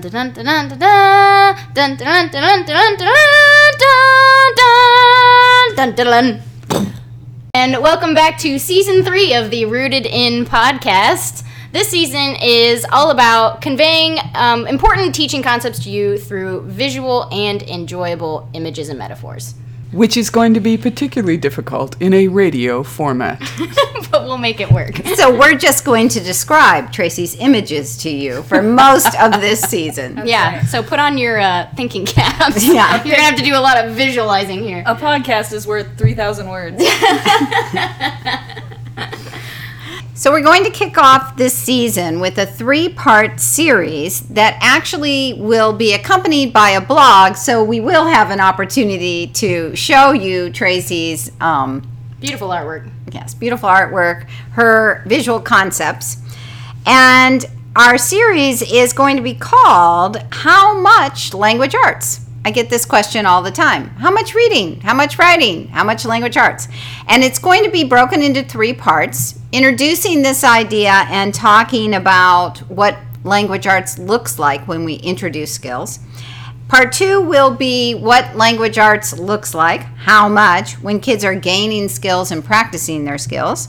dun dun dun dun dun dun dun dun dun dun dun dun dun dun and welcome back to season three of the Rooted In podcast. This season is all about conveying um, important teaching concepts to you through visual and enjoyable images and metaphors. Which is going to be particularly difficult in a radio format. but we'll make it work. So we're just going to describe Tracy's images to you for most of this season. Yeah, so put on your uh, thinking caps. Yeah. You're gonna have to do a lot of visualizing here. A podcast is worth 3,000 words. So we're going to kick off this season with a three-part series that actually will be accompanied by a blog. So we will have an opportunity to show you Tracy's um, Beautiful artwork. yes, beautiful artwork, her visual concepts. And our series is going to be called How Much Language Arts? I get this question all the time. How much reading? How much writing? How much language arts? And it's going to be broken into three parts, introducing this idea and talking about what language arts looks like when we introduce skills. Part two will be what language arts looks like, how much, when kids are gaining skills and practicing their skills.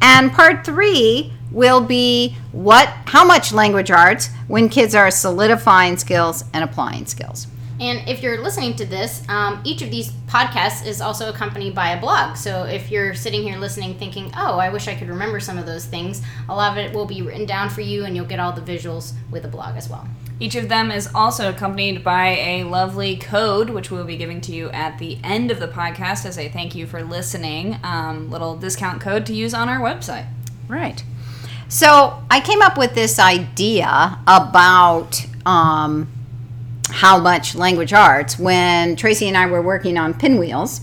And part three will be what, how much language arts when kids are solidifying skills and applying skills. And if you're listening to this, um, each of these podcasts is also accompanied by a blog. So if you're sitting here listening thinking, oh, I wish I could remember some of those things, a lot of it will be written down for you and you'll get all the visuals with a blog as well. Each of them is also accompanied by a lovely code, which we'll be giving to you at the end of the podcast as a thank you for listening. Um, little discount code to use on our website. Right. So I came up with this idea about um, how much language arts when Tracy and I were working on pinwheels.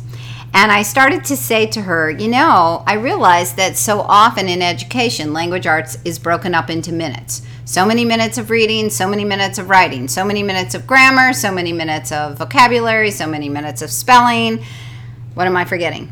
And I started to say to her, you know, I realized that so often in education, language arts is broken up into minutes. So many minutes of reading, so many minutes of writing, so many minutes of grammar, so many minutes of vocabulary, so many minutes of spelling. What am I forgetting?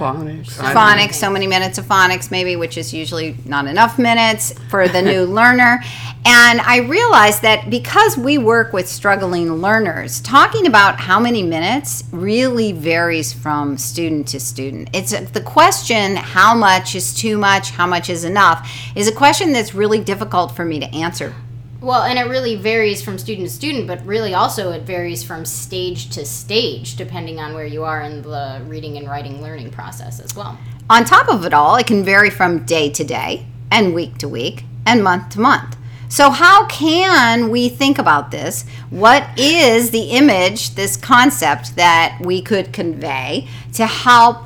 Phonics. phonics, so many minutes of phonics, maybe, which is usually not enough minutes for the new learner. And I realized that because we work with struggling learners, talking about how many minutes really varies from student to student. It's the question, how much is too much, how much is enough, is a question that's really difficult for me to answer. Well, and it really varies from student to student, but really also it varies from stage to stage, depending on where you are in the reading and writing learning process as well. On top of it all, it can vary from day to day and week to week and month to month. So, how can we think about this? What is the image, this concept that we could convey to help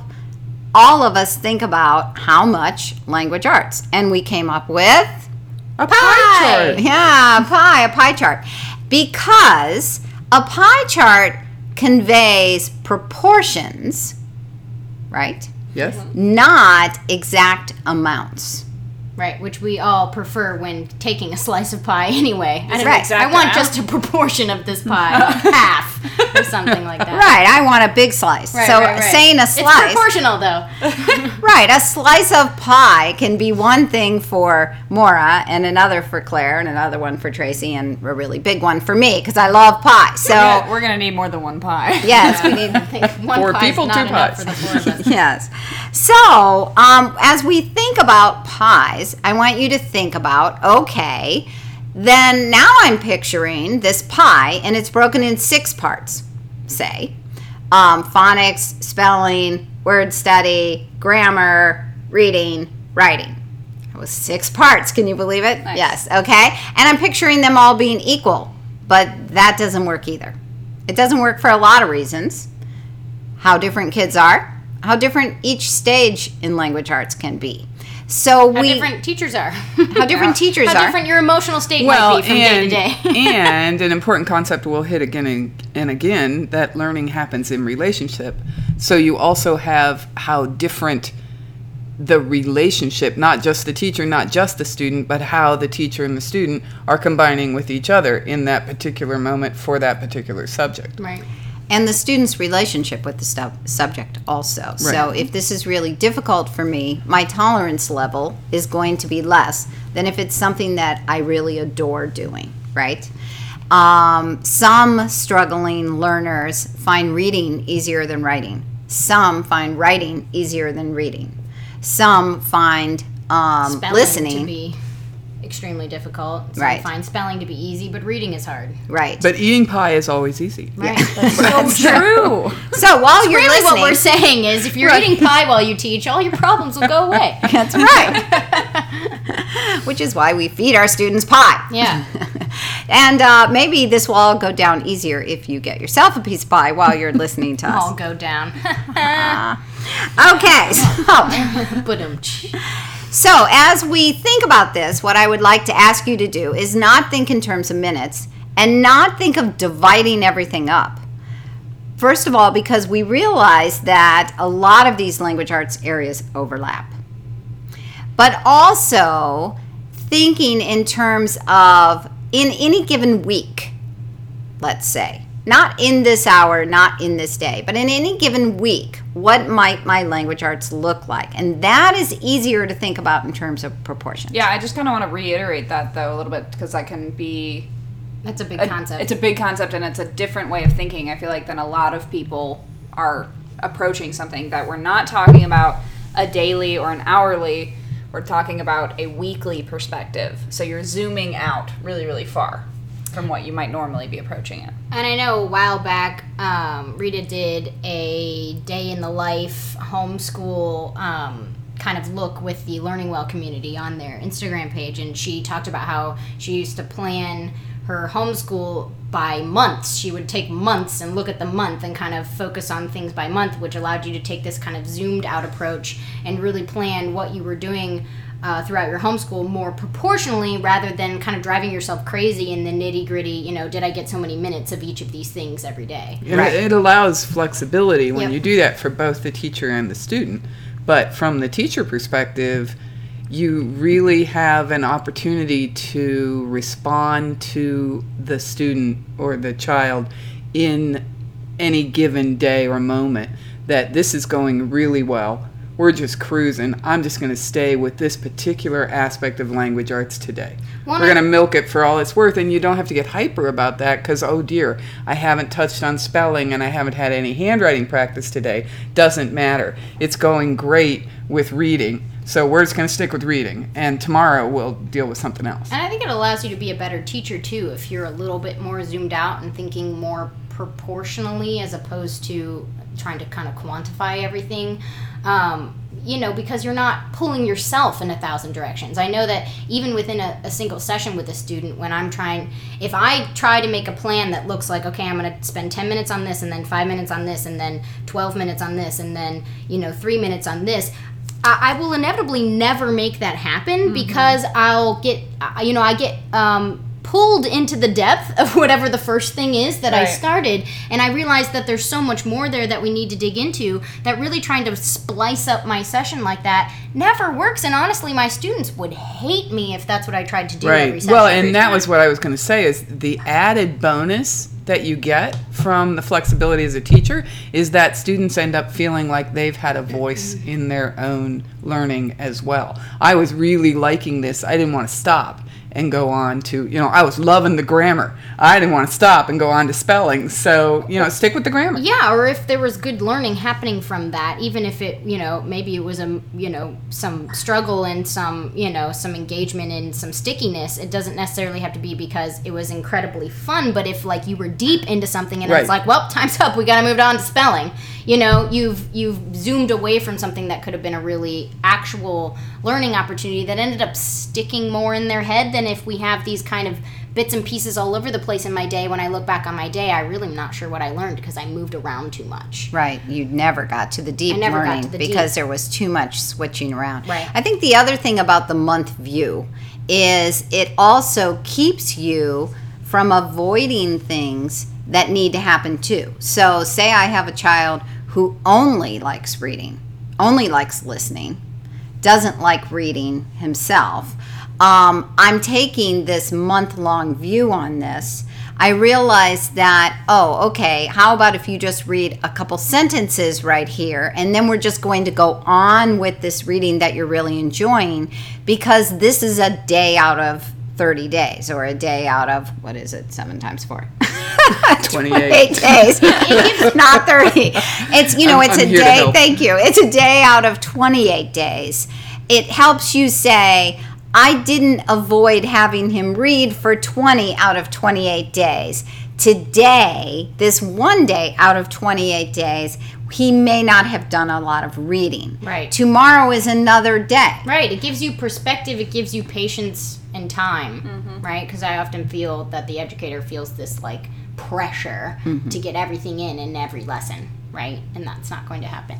all of us think about how much language arts? And we came up with A pie chart. yeah, a pie, a pie chart. Because a pie chart conveys proportions, right? Yes? Not exact amounts. Right, which we all prefer when taking a slice of pie anyway. I, don't- Right. I want Exact just a proportion of this pie, half or something like that. Right, I want a big slice. Right, so right, right. saying a slice. It's proportional though. right, a slice of pie can be one thing for Maura and another for Claire and another one for Tracy and a really big one for me because I love pie. So Yeah, we're gonna need more than one pie. yes, we need I think one Four pie's people, not two enough pies. for the four of us. yes. So, um, as we think about pies, I want you to think about okay, then now I'm picturing this pie and it's broken in six parts, say um, phonics, spelling, word study, grammar, reading, writing. It was six parts. Can you believe it? Yes. Okay. And I'm picturing them all being equal, but that doesn't work either. It doesn't work for a lot of reasons how different kids are, how different each stage in language arts can be. So How we different teachers are. how different teachers How are. different your emotional state Well, might be from and, day to day. and an important concept we'll hit again and, and again that learning happens in relationship. So you also have how different the relationship, not just the teacher, not just the student, but how the teacher and the student are combining with each other in that particular moment for that particular subject. right. And the student's relationship with the stu- subject also. So if this is really difficult for me, my tolerance level is going to be less than if it's something that I really adore doing, right? Um, some struggling learners find reading easier than writing. Some find writing easier than reading. Some find um, Spelling listening. To be extremely difficult. Some Right. find spelling to be easy, but reading is hard. right. But eating pie is always easy. Right. That's So true. so while you're really, listening, what we're saying is, if you're Right. eating pie while you teach, all your problems will go away. That's right. Which is why we feed our students pie. Yeah. And uh, maybe this will all go down easier if you get yourself a piece of pie while you're listening to us. All us. go down. Okay, so, but so as we think about this, what I would like to ask you to do is not think in terms of minutes and not think of dividing everything up. First of all, because we realize that a lot of these language arts areas overlap. But also thinking in terms of in any given week, let's say, not in this hour, not in this day, but in any given week, what might my language arts look like? And that is easier to think about in terms of proportion. Yeah, I just kind of want to reiterate that though a little bit because that can be that's a big a- concept. It's a big concept and it's a different way of thinking. I feel like than a lot of people are approaching something that we're not talking about a daily or an hourly. We're talking about a weekly perspective. So you're zooming out really, really far from what you might normally be approaching it. And I know a while back, um, Rita did a day in the life homeschool um, kind of look with the Learning Well community on their Instagram page, and she talked about how she used to plan her homeschool by months. She would take months and look at the month and kind of focus on things by month, which allowed you to take this kind of zoomed out approach and really plan what you were doing uh, throughout your homeschool more proportionally rather than kind of driving yourself crazy in the nitty gritty. You know, did I get so many minutes of each of these things every day? And Right. it, it allows flexibility when Yep. you do that for both the teacher and the student. But from the teacher perspective, you really have an opportunity to respond to the student or the child in any given day or moment that this is going really well. We're just cruising. I'm just going to stay with this particular aspect of language arts today. Well, We're going to milk it for all it's worth, and you don't have to get hyper about that because, oh dear, I haven't touched on spelling and I haven't had any handwriting practice today. Doesn't matter. It's going great with reading, so we're just going to stick with reading, and tomorrow we'll deal with something else. And I think it allows you to be a better teacher too if you're a little bit more zoomed out and thinking more proportionally as opposed to trying to kind of quantify everything. Um, you know, because you're not pulling yourself in a thousand directions. I know that even within a, a single session with a student, when I'm trying, if I try to make a plan that looks like, okay, I'm going to spend 10 minutes on this and then five minutes on this and then 12 minutes on this and then, you know, three minutes on this, I, I will inevitably never make that happen because I'll get, you know, I get um, pulled into the depth of whatever the first thing is that I started, and I realized that there's so much more there that we need to dig into. That really trying to splice up my session like that never works. And honestly, my students would hate me if that's what I tried to do every Right. session. Well, and that was what I was going to say is the added bonus that you get from the flexibility as a teacher is that students end up feeling like they've had a voice in their own learning as well. I was really liking this. I didn't want to stop and go on to, you know, I was loving the grammar. I didn't want to stop and go on to spelling. So, you know, stick with the grammar. Yeah, or if there was good learning happening from that, even if it, you know, maybe it was a, you know, some struggle and some, you know, some engagement and some stickiness. It doesn't necessarily have to be because it was incredibly fun, but if like you were deep into something and Right. it's like, well, time's up, we got to move on to spelling. You know, you've you've zoomed away from something that could have been a really actual learning opportunity that ended up sticking more in their head than if we have these kind of bits and pieces all over the place in my day. When I look back on my day, I really am not sure what I learned because I moved around too much. Right. You never got to the deep I never got learning the because deep. there was too much switching around. Right. I think the other thing about the month view is it also keeps you from avoiding things that need to happen too. So, say I have a child who only likes reading, only likes listening, doesn't like reading himself. Um, I'm taking this month long view on this. I realize that, oh, okay, how about if you just read a couple sentences right here, and then we're just going to go on with this reading that you're really enjoying because this is a day out of 30 days or a day out of what is it? 7 times 4. 28. days. Not 30. It's you know, I'm- it's I'm a day. Thank you. It's a day out of 28 days. It helps you say I didn't avoid having him read for 20 out of 28 days. Today, this one day out of 28 days, he may not have done a lot of reading. Right. Tomorrow is another day. Right. It gives you perspective. It gives you patience and time. Mm-hmm. Right. Because I often feel that the educator feels this like pressure Mm-hmm. to get everything in in every lesson. Right. And that's not going to happen.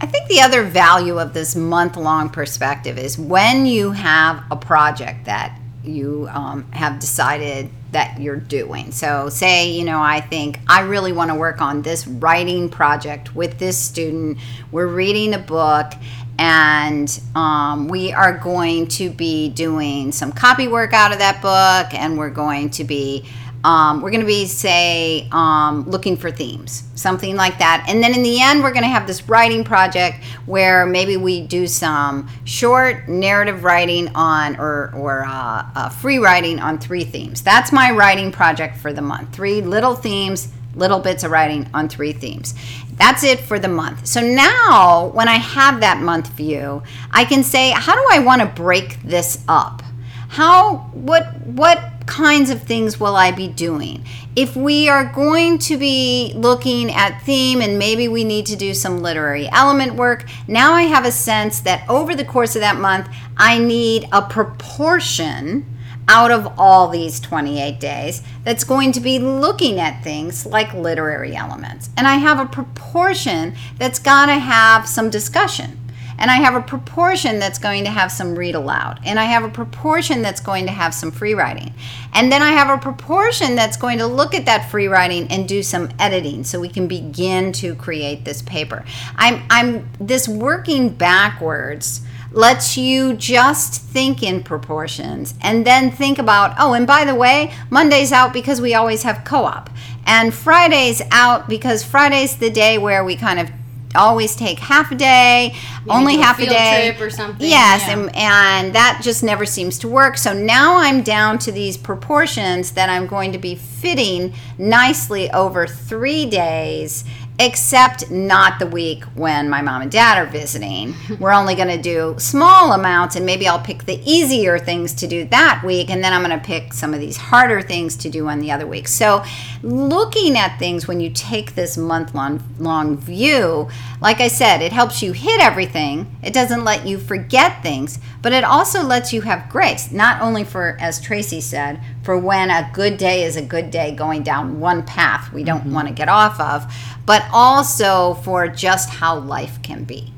I think the other value of this month long perspective is when you have a project that you um, have decided that you're doing. So, say, you know, I think I really want to work on this writing project with this student. We're reading a book and um, we are going to be doing some copy work out of that book and we're going to be um, we're going to be say um, looking for themes something like that. And then in the end we're going to have this writing project where maybe we do some short narrative writing on or, or uh, uh, free writing on three themes. That's my writing project for the month. Three little themes little bits of writing on three themes. That's it for the month. So now when i have that month view i can say how do i want to break this up? How what what kinds of things will I be doing? If we are going to be looking at theme and maybe we need to do some literary element work, now I have a sense that over the course of that month, I need a proportion out of all these 28 days that's going to be looking at things like literary elements. And I have a proportion that's got to have some discussion and I have a proportion that's going to have some read aloud, and I have a proportion that's going to have some free writing, and then I have a proportion that's going to look at that free writing and do some editing so we can begin to create this paper. I'm, I'm this working backwards lets you just think in proportions and then think about oh and by the way monday's out because we always have co-op. And friday's out because friday's the day where we kind of always take half a day, only a half a day trip or something, Yes, yeah. and, and that just never seems to work. So now I'm down to these proportions that I'm going to be fitting nicely over three days. Except not the week when my mom and dad are visiting. We're only going to do small amounts, and maybe I'll pick the easier things to do that week, and then I'm going to pick some of these harder things to do on the other week. So, looking at things when you take this month long, long view, like I said, it helps you hit everything. It doesn't let you forget things, but it also lets you have grace, not only for, as Tracy said, for when a good day is a good day going down one path we don't want to get off of, but also for just how life can be.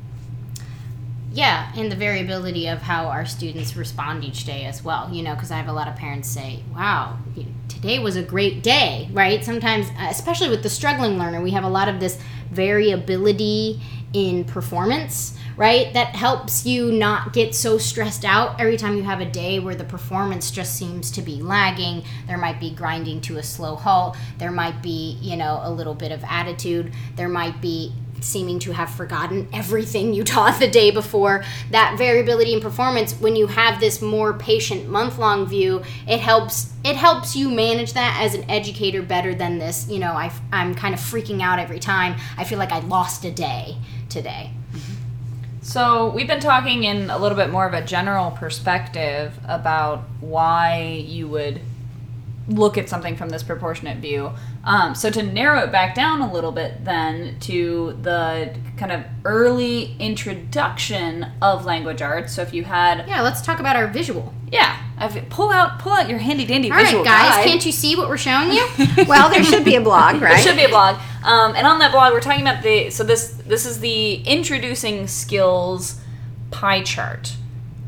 Yeah, and the variability of how our students respond each day as well. You know, because I have a lot of parents say, "Wow, today was a great day," right? Sometimes, uh, especially with the struggling learner, we have a lot of this variability in performance, right? That helps you not get so stressed out every time you have a day where the performance just seems to be lagging. There might be grinding to a slow halt. There might be, you know, a little bit of attitude. There might be seeming to have forgotten everything you taught the day before that variability in performance when you have this more patient month-long view it helps it helps you manage that as an educator better than this you know I, i'm kind of freaking out every time i feel like i lost a day today So we've been talking in a little bit more of a general perspective about why you would look at something from this proportionate view. Um, so to narrow it back down a little bit, then to the kind of early introduction of language arts. So if you had, yeah let's talk about our visual yeah, I've, pull out pull out your handy dandy all right visual guys guide. can't you see what we're showing you Well, there should be a blog, right? There should be a blog, um, and on that blog, we're talking about the. So this this is the introducing skills pie chart,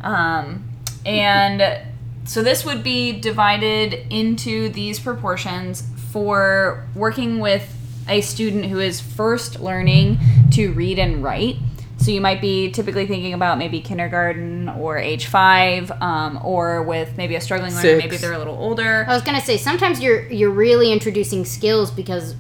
um, and so this would be divided into these proportions for working with a student who is first learning to read and write. So you might be typically thinking about maybe kindergarten or age five, um, or with maybe a struggling learner, Six. maybe they're a little older. I was gonna say sometimes you're you're really introducing skills because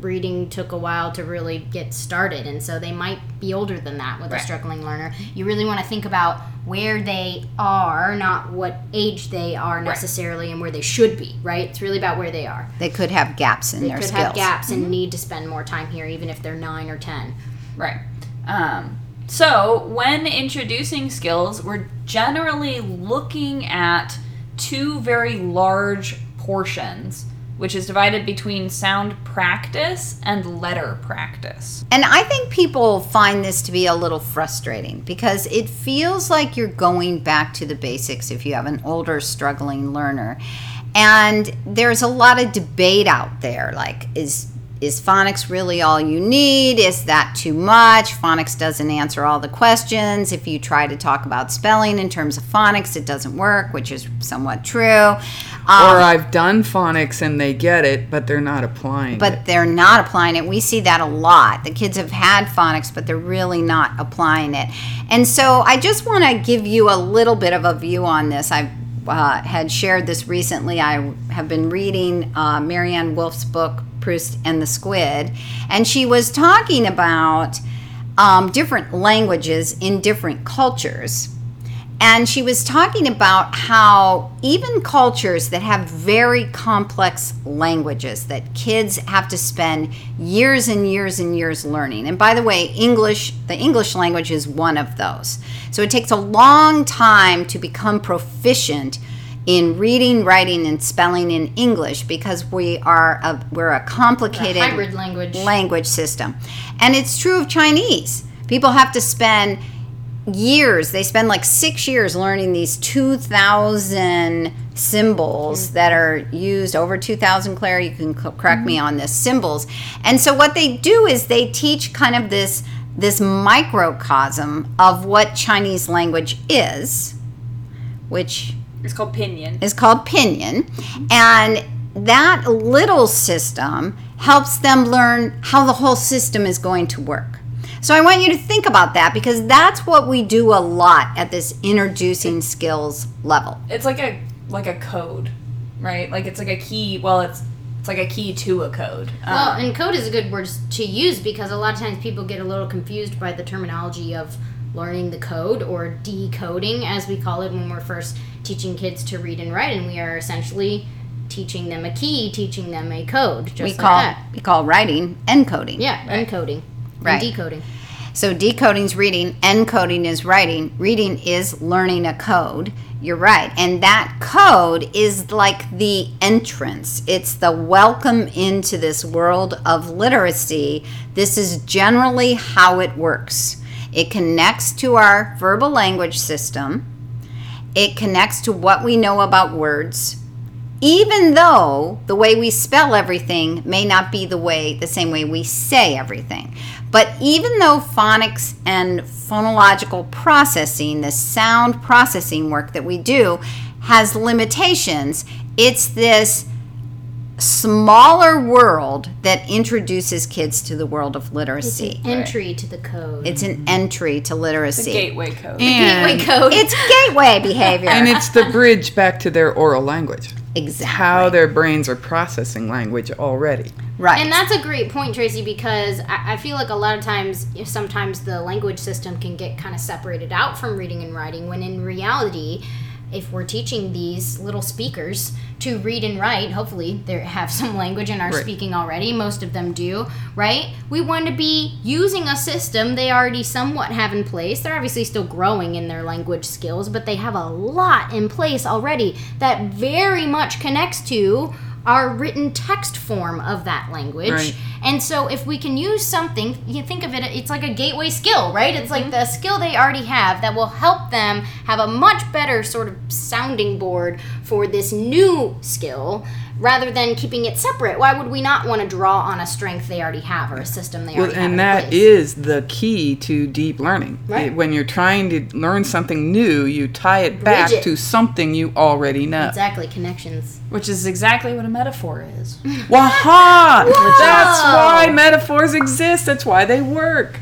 reading took a while to really get started, and so they might be older than that with a struggling learner. You really want to think about where they are, not what age they are necessarily, and where they should be. Right? It's really about where they are. They could have gaps in They their could skills. have gaps and need to spend more time here, even if they're nine or ten. Right. Um, so, when introducing skills, we're generally looking at two very large portions, which is divided between sound practice and letter practice. And I think people find this to be a little frustrating because it feels like you're going back to the basics if you have an older struggling learner. And there's a lot of debate out there like is is phonics really all you need? Is that too much? Phonics doesn't answer all the questions. If you try to talk about spelling in terms of phonics, it doesn't work, which is somewhat true. Um, Or I've done phonics and they get it, but they're not applying it. but it. they're not applying it. We see that a lot. The kids have had phonics, but they're really not applying it. And so I just want to give you a little bit of a view on this. I uh, had shared this recently. I have been reading uh, Maryanne Wolf's book, Proust and the Squid, and she was talking about um, different languages in different cultures. And she was talking about how even cultures that have very complex languages that kids have to spend years and years and years learning. And by the way, English, the English language is one of those. So it takes a long time to become proficient in reading, writing, and spelling in English because we are a, we're a complicated hybrid language. language system. And it's true of Chinese. People have to spend years, they spend like six years learning these 2,000 symbols mm-hmm. that are used over 2,000, Claire, you can co- correct me mm-hmm. on this, symbols. And so what they do is they teach kind of this this microcosm of what Chinese language is, which It's called Pinyin. It's called Pinyin. And that little system helps them learn how the whole system is going to work. So I want you to think about that because that's what we do a lot at this introducing skills level. It's like a like a code, right? Like it's like a key. Well, it's it's like a key to a code. Um, Well, and code is a good word to use because a lot of times people get a little confused by the terminology of learning the code or decoding, as we call it when we're first teaching kids to read and write, and we are essentially teaching them a key, teaching them a code, just we like call that. we call writing encoding. Yeah, encoding, Right. and decoding. So decoding is reading, encoding is writing. Reading is learning a code. You're right. And that code is like the entrance. It's the welcome into this world of literacy. This is generally how it works. It connects to our verbal language system. It connects to what we know about words even though the way we spell everything may not be the way the same way we say everything but even though phonics and phonological processing the sound processing work that we do has limitations it's this smaller world that introduces kids to the world of literacy Entry to the code. it's an entry to the literacy gateway code. and, gateway code. it's gateway behavior and it's the bridge back to their oral language. exactly How their brains are processing language already. right And that's a great point, Tracy, because I, I feel like a lot of times, sometimes the language system can get kind of separated out from reading and writing, when in reality, if we're teaching these little speakers to read and write, hopefully they have some language and are Right. speaking already. Most of them do, right? We want to be using a system they already somewhat have in place. They're obviously still growing in their language skills, but they have a lot in place already that very much connects to our written text form of that language. Right. And so if we can use something, you think of it, it's like a gateway skill, right? It's like mm-hmm. the skill they already have that will help them have a much better sort of sounding board for this new skill rather than keeping it separate. Why would we not want to draw on a strength they already have or a system they Well, already have? and in that place? is the key to deep learning. Right. It- when you're trying to learn something new, you tie it back Bridge it. to something you already know. Exactly, connections. Which is exactly what a metaphor is. Waha! That's why metaphors exist. That's why they work.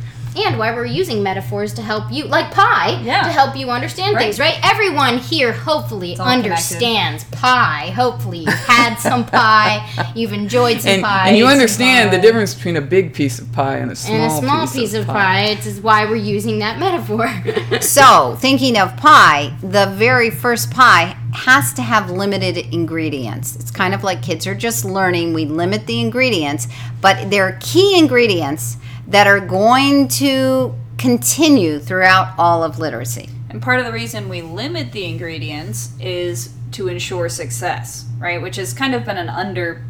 And why we're using metaphors to help you, like pie, Yeah. to help you understand Right. things, right? Everyone here hopefully all connected. understands pie. Hopefully you've had some pie, you've enjoyed some And, pie. and you some understand the difference between a big piece of pie and a small, and a small piece, of pie. It's why we're using that metaphor. So, thinking of pie, the very first pie has to have limited ingredients. It's kind of like kids are just learning. We limit the ingredients, but there are key ingredients that are going to continue throughout all of literacy. And part of the reason we limit the ingredients is to ensure success, right? Which has kind of been an under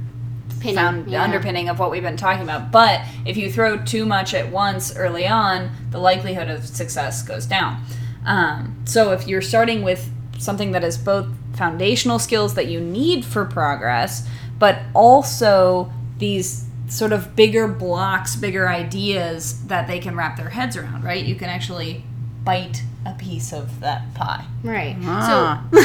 Pinning, yeah. underpinning of what we've been talking about. But if you throw too much at once early on, the likelihood of success goes down. Um, so if you're starting with something that is both foundational skills that you need for progress, but also these sort of bigger blocks, bigger ideas that they can wrap their heads around, right? You can actually bite a piece of that pie. Right. Ah. So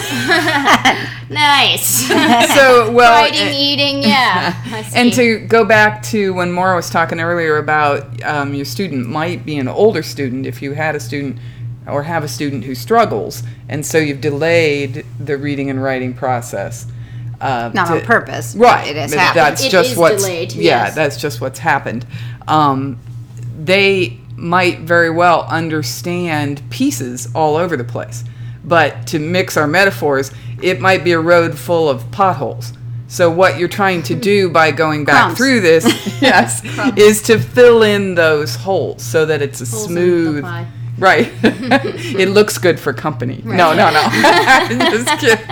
nice. So well, Writing, and- eating, yeah. And to go back to when Maura was talking earlier about um, your student might be an older student if you had a student or have a student who struggles, and so you've delayed the reading and writing process. Uh, Not to- on purpose. but Right. It has happened. That's It just is what's delayed, yeah. yes. That's just what's happened. Um, they might very well understand pieces all over the place, but to mix our metaphors, it might be a road full of potholes. So what you're trying to do by going back Crumbs. through this, yes, is to fill in those holes so that it's a Holes smooth. Right. it looks good for company. No, no, no. Just kidding.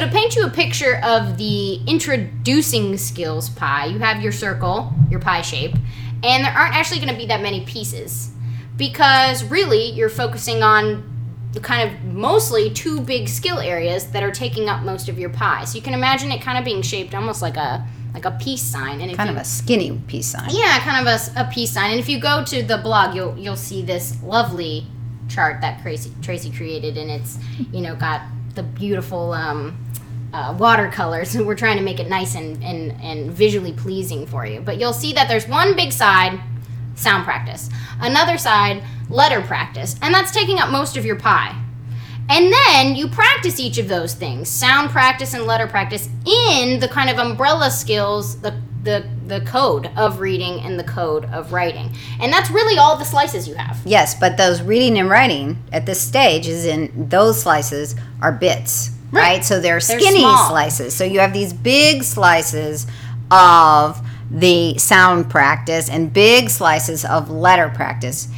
So to paint you a picture of the introducing skills pie, you have your circle, your pie shape, and there aren't actually going to be that many pieces because really you're focusing on the kind of mostly two big skill areas that are taking up most of your pie. So you can imagine it kind of being shaped almost like a like a peace sign, and kind you, of a skinny peace sign. yeah, kind of a peace sign. And if you go to the blog, you'll you'll see this lovely chart that Tracy Tracy created, and it's you know got the beautiful um, uh, watercolors. We're trying to make it nice and, and and visually pleasing for you. But you'll see that there's one big side, sound practice, another side, letter practice, and that's taking up most of your pie. And then you practice each of those things, sound practice and letter practice, in the kind of umbrella skills, the the the code of reading and the code of writing. And that's really all the slices you have. Yes, but those reading and writing at this stage is in those slices are bits, right? Right. So they're They're skinny slices. So you have these big slices of the sound practice and big slices of letter practice.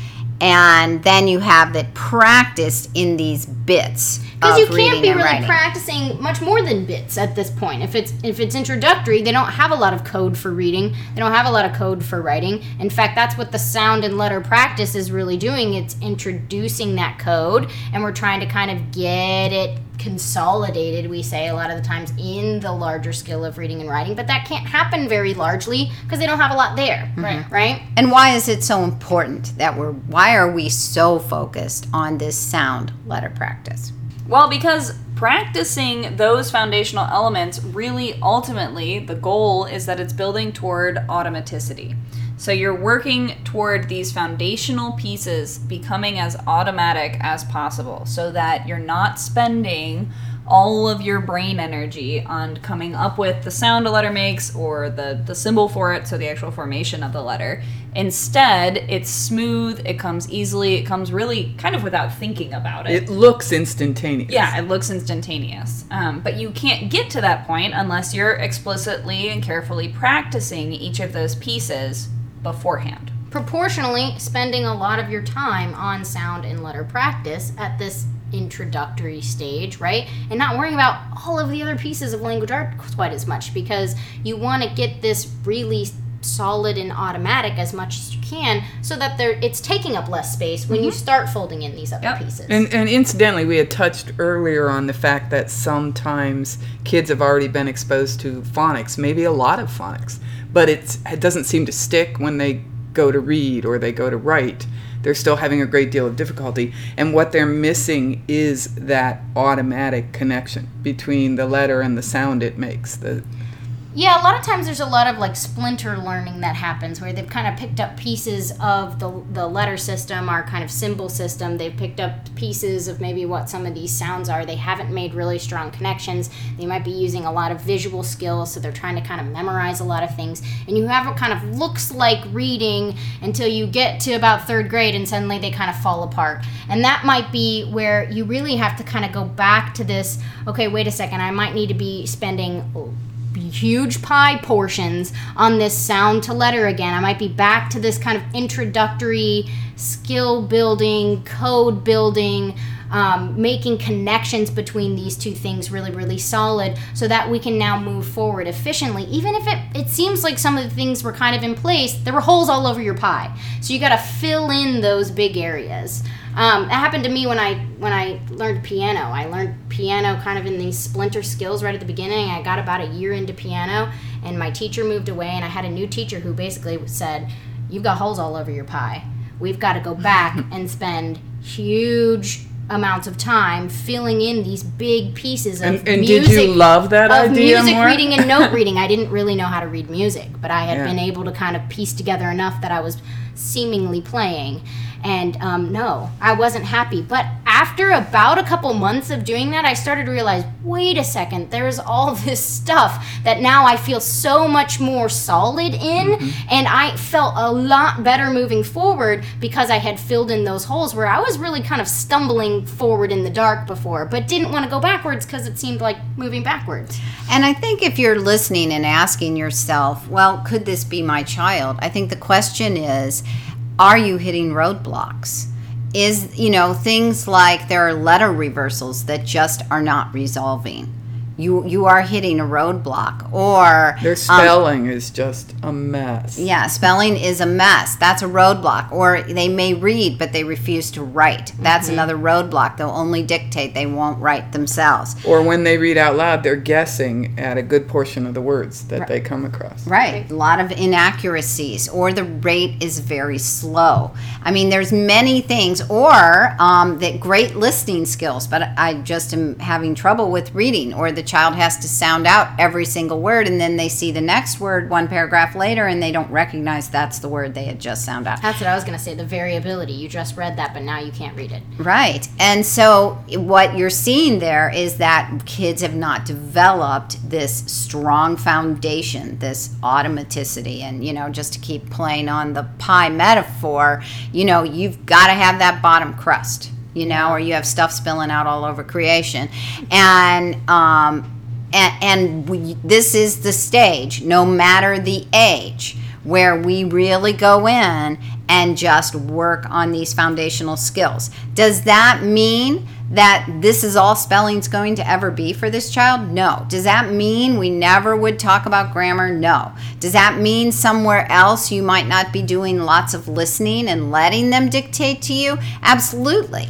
And then you have it practiced in these bits. Because you can't be really practicing much more than bits at this point. If it's if it's introductory, they don't have a lot of code for reading. They don't have a lot of code for writing. In fact, that's what the sound and letter practice is really doing. It's introducing that code, and we're trying to kind of get it consolidated. We say a lot of the times in the larger skill of reading and writing, but that can't happen very largely because they don't have a lot there. Mm-hmm. Right. Right. And why is it so important that we're why are we so focused on this sound letter practice? Well, because practicing those foundational elements really ultimately the goal is that it's building toward automaticity. So you're working toward these foundational pieces becoming as automatic as possible so that you're not spending all of your brain energy on coming up with the sound a letter makes or the, the symbol for it, so the actual formation of the letter. Instead, it's smooth, it comes easily, it comes really kind of without thinking about It It looks instantaneous. yeah, it looks instantaneous. Um, but you can't get to that point unless you're explicitly and carefully practicing each of those pieces beforehand. proportionally spending a lot of your time on sound and letter practice at this introductory stage, right? And not worrying about all of the other pieces of language art quite as much because you want to get this really solid and automatic as much as you can so that there it's taking up less space when you mm-hmm. start folding in these other Yep. pieces. And, and incidentally, we had touched earlier on the fact that sometimes kids have already been exposed to phonics, maybe a lot of phonics, but it's, it doesn't seem to stick when they go to read or they go to write. They're still having a great deal of difficulty. And what they're missing is that automatic connection between the letter and the sound it makes. The, Yeah, a lot of times there's a lot of like splinter learning that happens where they've kind of picked up pieces of the, the letter system, our kind of symbol system. They've picked up pieces of maybe what some of these sounds are. They haven't made really strong connections. They might be using a lot of visual skills, so they're trying to kind of memorize a lot of things. And you have what kind of looks like reading until you get to about third grade and suddenly they kind of fall apart. And that might be where you really have to kind of go back to this okay, wait a second, I might need to be spending huge pie portions on this sound to letter again. I might be back to this kind of introductory skill building, code building, um, making connections between these two things really, really solid so that we can now move forward efficiently. Even if it, it seems like some of the things were kind of in place, there were holes all over your pie. So you got to fill in those big areas. Um, it happened to me when I when I learned piano. I learned piano kind of in these splinter skills right at the beginning. I got about a year into piano, and my teacher moved away, and I had a new teacher who basically said, "You've got holes all over your pie. We've got to go back and spend huge." amounts of time filling in these big pieces of And, and music did you love that of idea music more? reading and note reading. I didn't really know how to read music, but I had Yeah. been able to kind of piece together enough that I was seemingly playing. And um, no, I wasn't happy. But after about a couple months of doing that, I started to realize wait a second, there's all this stuff that now I feel so much more solid in. And I felt a lot better moving forward because I had filled in those holes where I was really kind of stumbling forward in the dark before, but didn't want to go backwards because it seemed like moving backwards. And I think if you're listening and asking yourself, well, could this be my child? I think the question is, are you hitting roadblocks? Is, you know, things like there are letter reversals that just are not resolving. You you are hitting a roadblock or Their um, spelling is just a mess. yeah, spelling is a mess. That's a roadblock. Or they may read, but they refuse to write. That's another roadblock. They'll only dictate, they won't write themselves. Or when they read out loud, they're guessing at a good portion of the words that they come across. Right. A lot of inaccuracies, or the rate is very slow. I mean, there's many things, or um, that great listening skills, but I just am having trouble with reading, or the child has to sound out every single word, and then they see the next word one paragraph later, and they don't recognize that's the word they had just sound out. That's what I was going to say the variability. You just read that, but now you can't read it. Right. And so what you're seeing there is that kids have not developed this strong foundation, this automaticity. And, you know, just to keep playing on the pie metaphor, you know, you've got to have that bottom crust, you know, or you have stuff spilling out all over creation. And, um, and, and we, this is the stage, no matter the age, where we really go in and just work on these foundational skills. Does that mean that this is all spelling's going to ever be for this child? No. Does that mean we never would talk about grammar? No. Does that mean somewhere else you might not be doing lots of listening and letting them dictate to you? Absolutely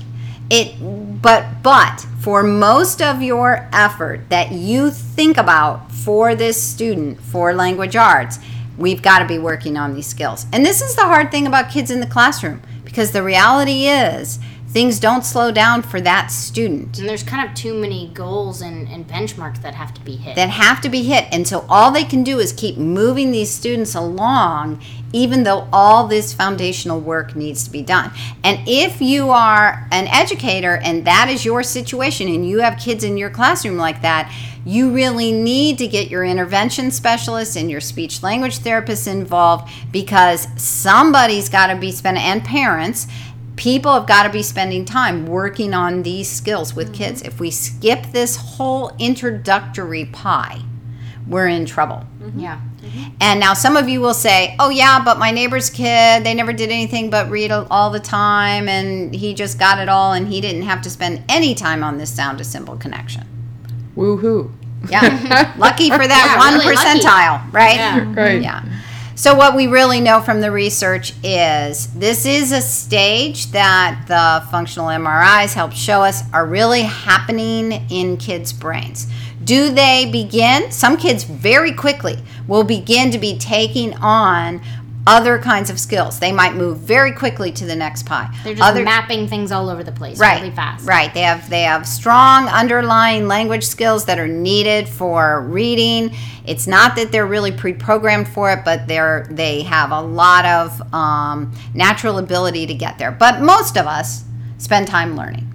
it but but for most of your effort that you think about for this student for language arts we've got to be working on these skills. And this is the hard thing about kids in the classroom because the reality is things don't slow down for that student. And there's kind of too many goals and, and benchmarks that have to be hit. that have to be hit. And so all they can do is keep moving these students along even though all this foundational work needs to be done and if you are an educator and that is your situation and you have kids in your classroom like that you really need to get your intervention specialist and your speech language therapist involved because somebody's got to be spending and parents people have got to be spending time working on these skills with mm-hmm. kids. If we skip this whole introductory pie, we're in trouble. Mm-hmm. yeah. Mm-hmm. And now some of you will say, "Oh yeah, but my neighbor's kid, they never did anything but read all the time and he just got it all and he didn't have to spend any time on this sound to symbol connection." Woohoo. Yeah. lucky for that Yeah, one really lucky. percentile, right? Yeah. Right. Yeah. So what we really know from the research is this is a stage that the functional MRIs help show us are really happening in kids' brains. Do they begin? Some kids very quickly will begin to be taking on other kinds of skills. They might move very quickly to the next pie. They're just other, mapping things all over the place right, really fast. Right. They have they have strong underlying language skills that are needed for reading. It's not that they're really pre-programmed for it, but they're they have a lot of um, natural ability to get there. But most of us spend time learning.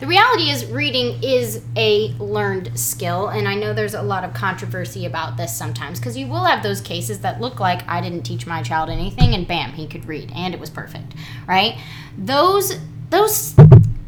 The reality is, reading is a learned skill, and I know there's a lot of controversy about this sometimes because you will have those cases that look like I didn't teach my child anything, and bam, he could read, and it was perfect, right? Those those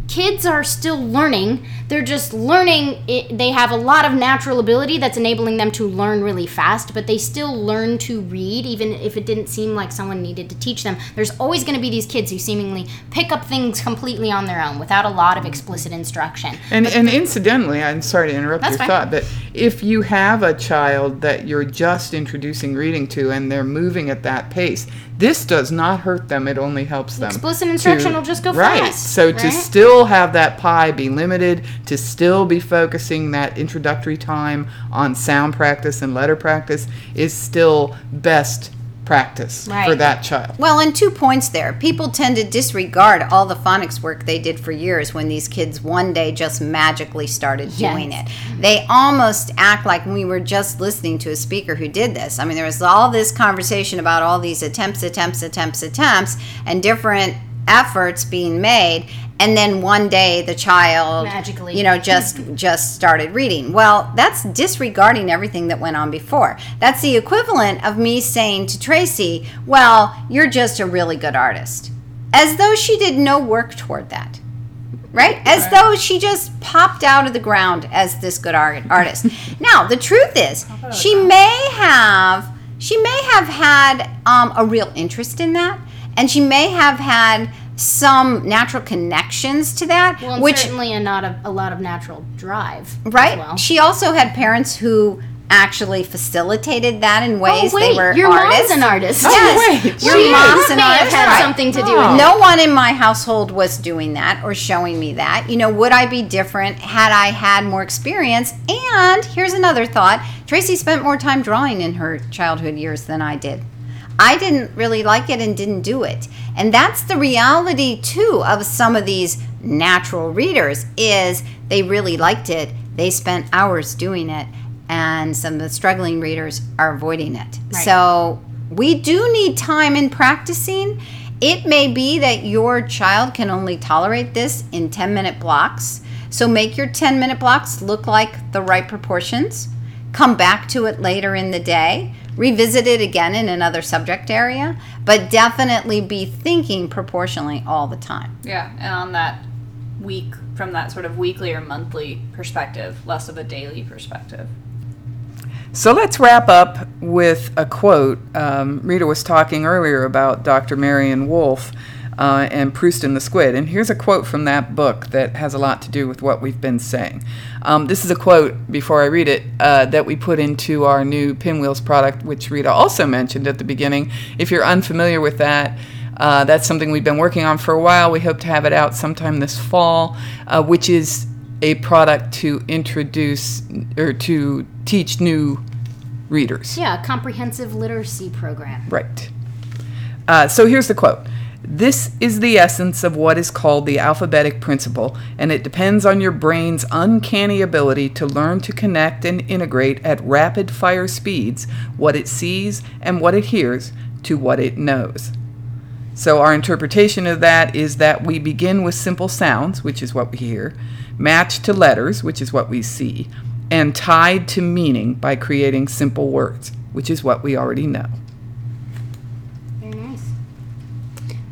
kids are still learning. They're just learning. It, they have a lot of natural ability that's enabling them to learn really fast, but they still learn to read, even if it didn't seem like someone needed to teach them. There's always going to be these kids who seemingly pick up things completely on their own without a lot of explicit instruction. And, and incidentally, I'm sorry to interrupt your fine. thought, but if you have a child that you're just introducing reading to and they're moving at that pace, this does not hurt them. It only helps them. Explicit instruction will just go right. fast, So to still have that pie be limited, to still be focusing that introductory time on sound practice and letter practice is still best practice for that child. Well, and two points there. People tend to disregard all the phonics work they did for years when these kids one day just magically started doing Yes. it. They almost act like we were just listening to a speaker who did this. I mean, there was all this conversation about all these attempts, attempts, attempts, attempts, and different efforts being made. And then one day the child Magically. you know, just just started reading. Well, that's disregarding everything that went on before. That's the equivalent of me saying to Tracy, "Well, you're just a really good artist." As though she did no work toward that. Right? As though she just popped out of the ground as this good art- artist. now, the truth is, she may have she may have had um, a real interest in that, and she may have had some natural connections to that, Well, and which certainly a not a, a lot of natural drive. right? well. She also had parents who actually facilitated that in oh, ways oh, wait, they were your artists. mom's an artist. Yes, oh, wait, your she is. mom's That an may have artist. had right? something to do Oh. No one in my household was doing that or showing me that. You know, would I be different had I had more experience? And here's another thought Tracy spent more time drawing in her childhood years than I did. I didn't really like it and didn't do it. And that's the reality too of some of these natural readers is they really liked it. They spent hours doing it and some of the struggling readers are avoiding it. Right. So we do need time in practicing. It may be that your child can only tolerate this in 10 minute blocks. So make your 10 minute blocks look like the right proportions. Come back to it later in the day. Revisit it again in another subject area, but definitely be thinking proportionally all the time. Yeah, and on that week, from that sort of weekly or monthly perspective, less of a daily perspective. So let's wrap up with a quote. Um, Rita was talking earlier about Dr. Maryanne Wolf uh, and Proust and the Squid. And here's a quote from that book that has a lot to do with what we've been saying. Um, this is a quote, before I read it, uh, that we put into our new Pinwheels product, which Rita also mentioned at the beginning. If you're unfamiliar with that, uh, that's something we've been working on for a while. We hope to have it out sometime this fall, uh, which is a product to introduce or to teach new readers. Yeah, a comprehensive literacy program. Right. Uh, so here's the quote This is the essence of what is called the alphabetic principle, and it depends on your brain's uncanny ability to learn to connect and integrate at rapid fire speeds what it sees and what it hears to what it knows. So, our interpretation of that is that we begin with simple sounds, which is what we hear, matched to letters, which is what we see, and tied to meaning by creating simple words, which is what we already know. Very nice.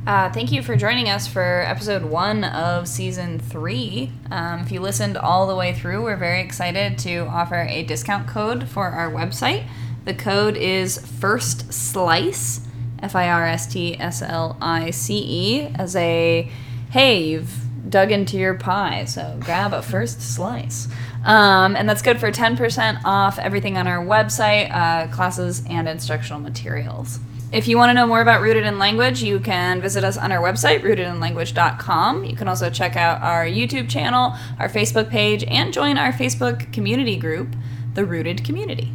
Uh, thank you for joining us for episode one of season three. Um, if you listened all the way through, we're very excited to offer a discount code for our website. The code is First Slice, F I R S T S L I C E, as a hey, you've dug into your pie, so grab a first slice. Um, and that's good for 10% off everything on our website, uh, classes, and instructional materials. If you want to know more about Rooted in Language, you can visit us on our website, rootedinlanguage.com. You can also check out our YouTube channel, our Facebook page, and join our Facebook community group, The Rooted Community.